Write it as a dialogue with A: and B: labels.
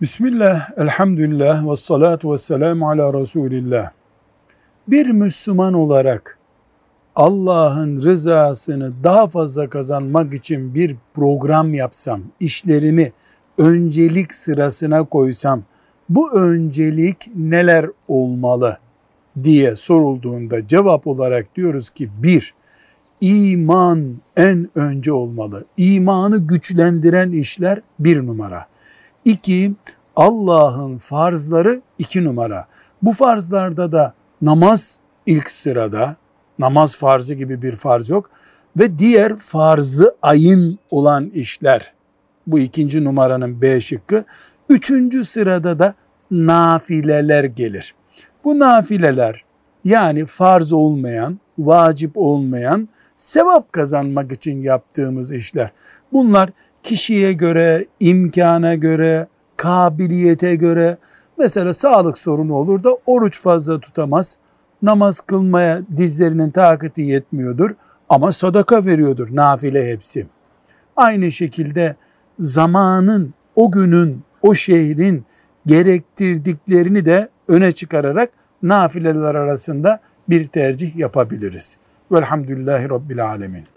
A: Bismillah, elhamdülillah ve salatu ve selamu ala Resulillah. Bir Müslüman olarak Allah'ın rızasını daha fazla kazanmak için bir program yapsam, işlerimi öncelik sırasına koysam, bu öncelik neler olmalı diye sorulduğunda cevap olarak diyoruz ki bir, iman en önce olmalı. İmanı güçlendiren işler bir numara. İki, Allah'ın farzları iki numara. Bu farzlarda da namaz ilk sırada, namaz farzı gibi bir farz yok. Ve diğer farzı ayın olan işler, bu ikinci numaranın B şıkkı. Üçüncü sırada da nafileler gelir. Bu nafileler yani farz olmayan, vacip olmayan, sevap kazanmak için yaptığımız işler. Bunlar kişiye göre, imkana göre, kabiliyete göre mesela sağlık sorunu olur da oruç fazla tutamaz. Namaz kılmaya dizlerinin takati yetmiyordur ama sadaka veriyordur nafile hepsi. Aynı şekilde zamanın, o günün, o şehrin gerektirdiklerini de öne çıkararak nafileler arasında bir tercih yapabiliriz. Velhamdülillahi Rabbil Alemin.